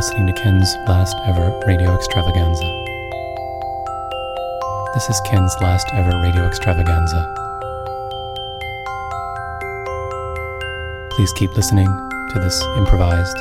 Listening to Ken's last ever radio extravaganza. This is Ken's last ever radio extravaganza. Please keep listening to this improvised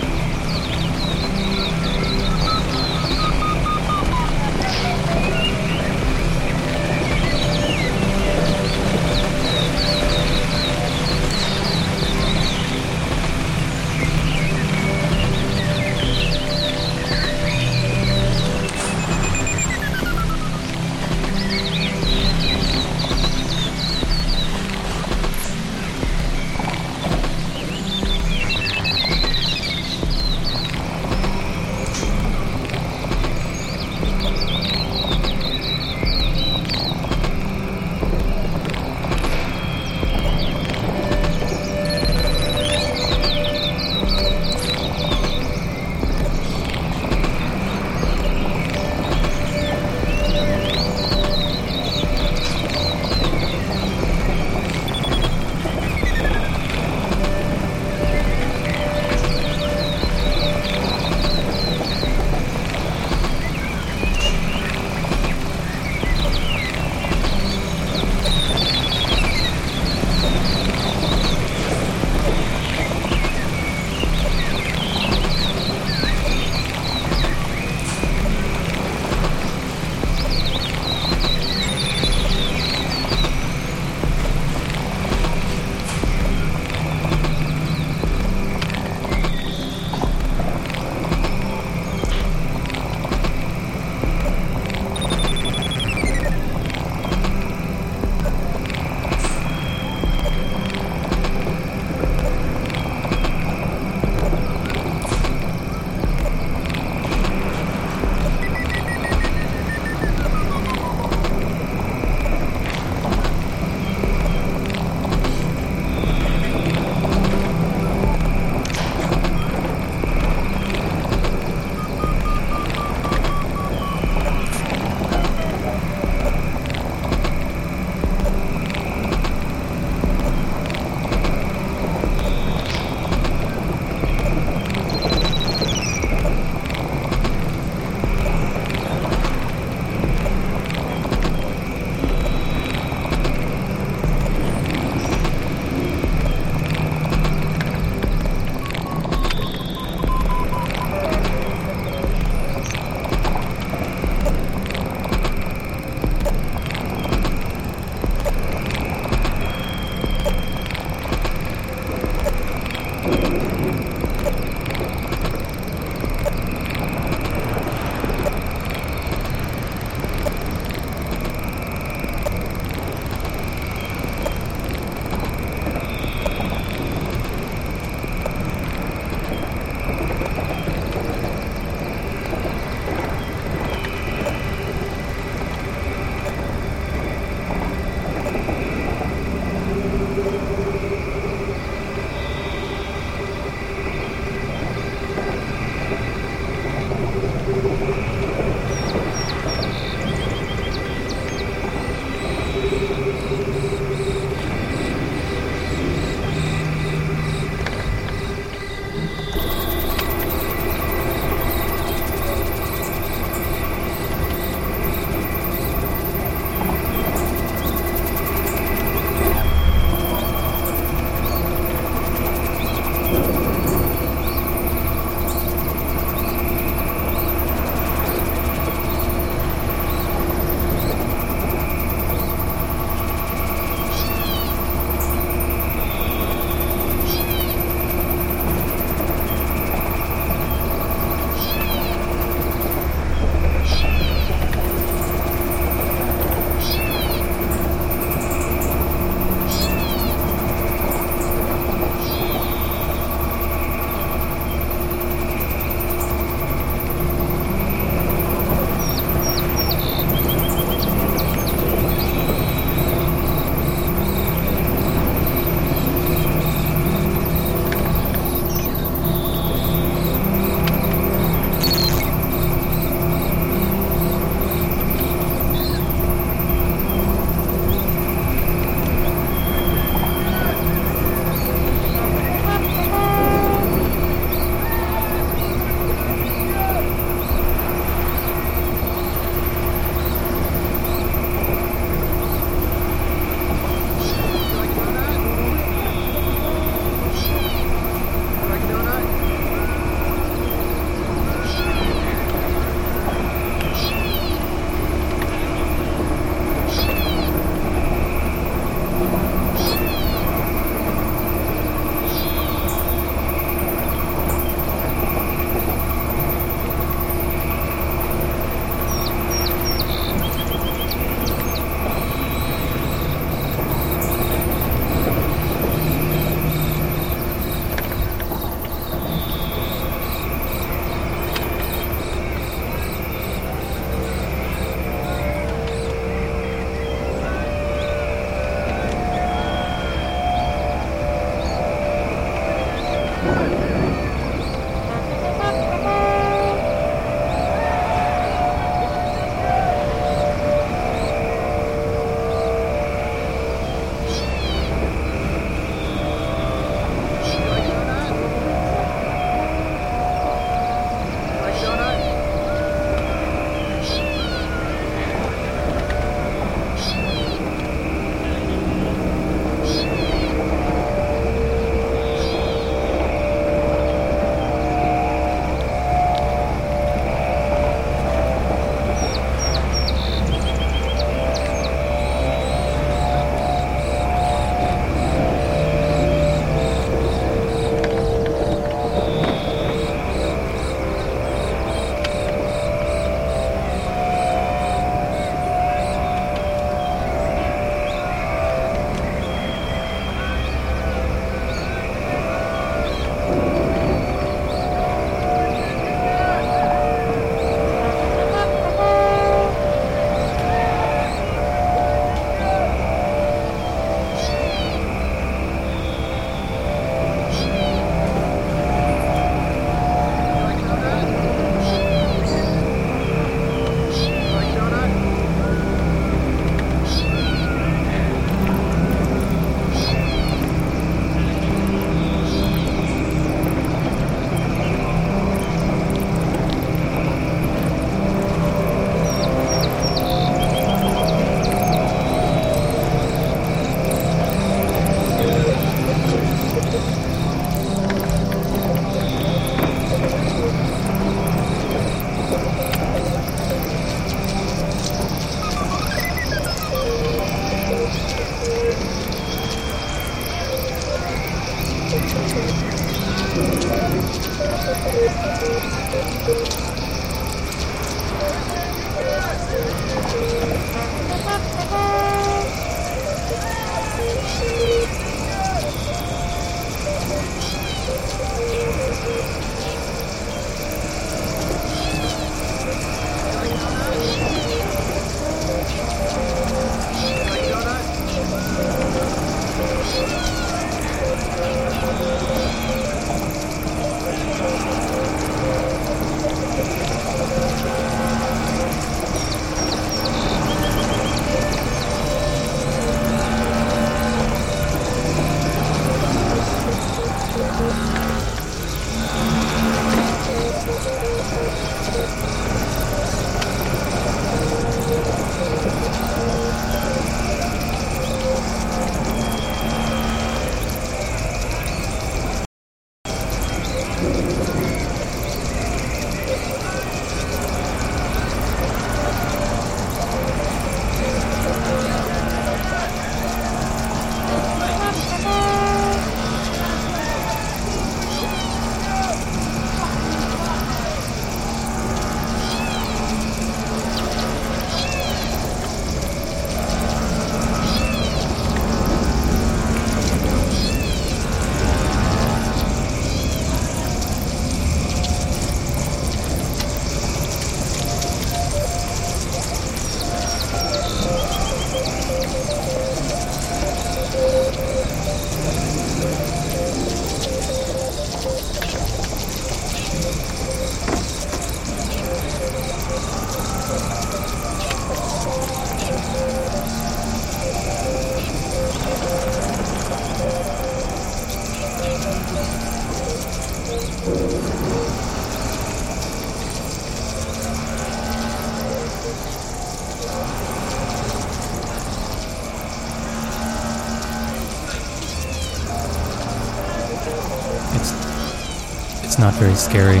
not very scary.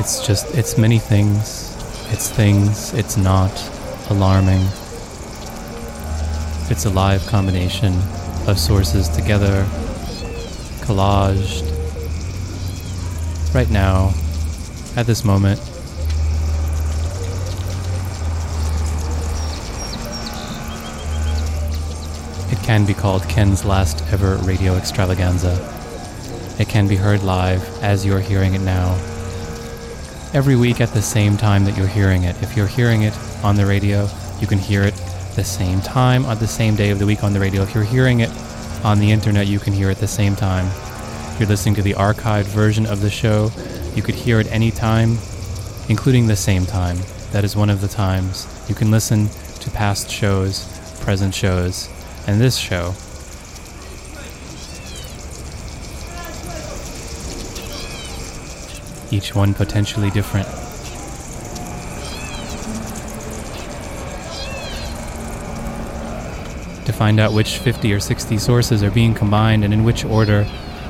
It's just, it's many things. It's things, it's not alarming. It's a live combination of sources together, collaged. Right now, at this moment, it can be called Ken's last ever radio extravaganza. It can be heard live as you're hearing it now. Every week at the same time that you're hearing it. If you're hearing it on the radio, you can hear it the same time on the same day of the week on the radio. If you're hearing it on the internet, you can hear it the same time. If you're listening to the archived version of the show. You could hear it any time, including the same time. That is one of the times you can listen to past shows, present shows, and this show. Each one potentially different. To find out which 50 or 60 sources are being combined and in which order,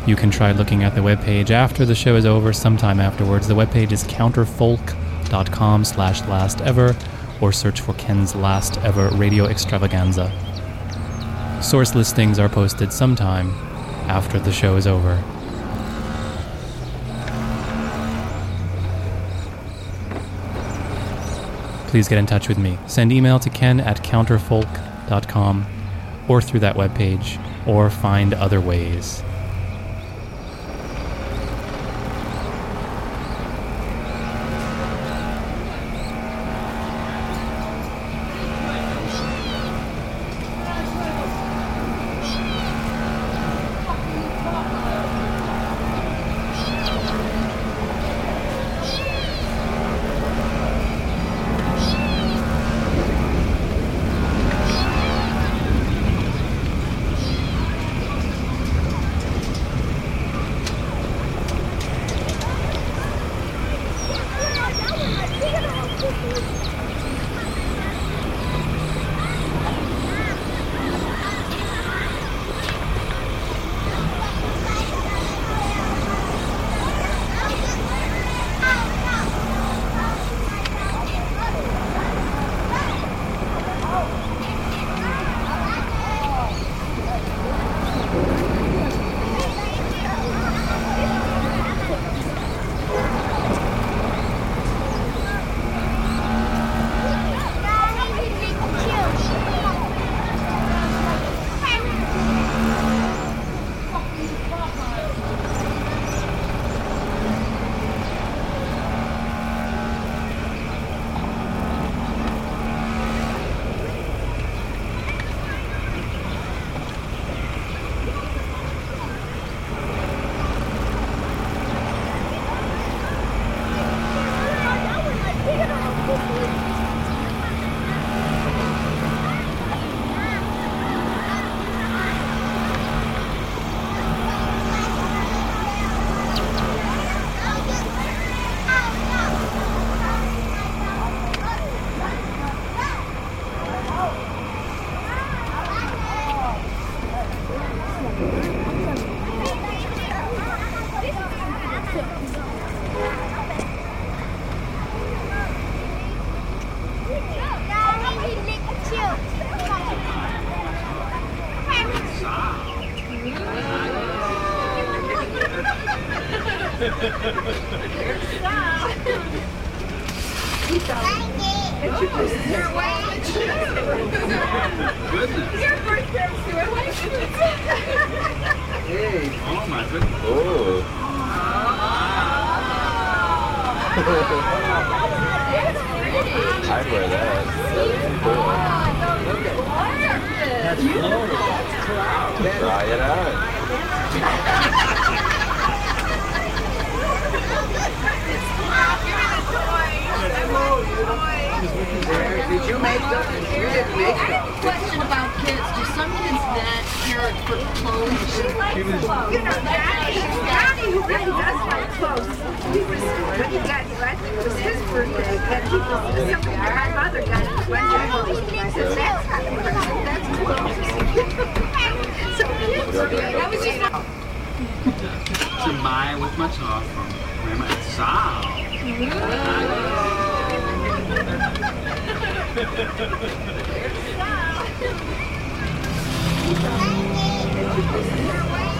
you can try looking at the webpage after the show is over, sometime afterwards. The webpage is counterfolk.com slash last ever, or search for Ken's last ever radio extravaganza. Source listings are posted sometime after the show is over. Please get in touch with me. Send email to ken at counterfolk.com or through that webpage, or find other ways. Oh. Oh. I'd wear that. That'd be cool. Try it out. Did you make those? You didn't make those. Question about kids. Do some that parent clothes. You know, Daddy, Daddy, who really does like clothes, he was, when he got here, I think it was his birthday, and he was, somebody, my mother got him one year old, so that's how that's clothes. so kids are good. I was just Jemai with my talk from Grandma and Sal. There's Thank you.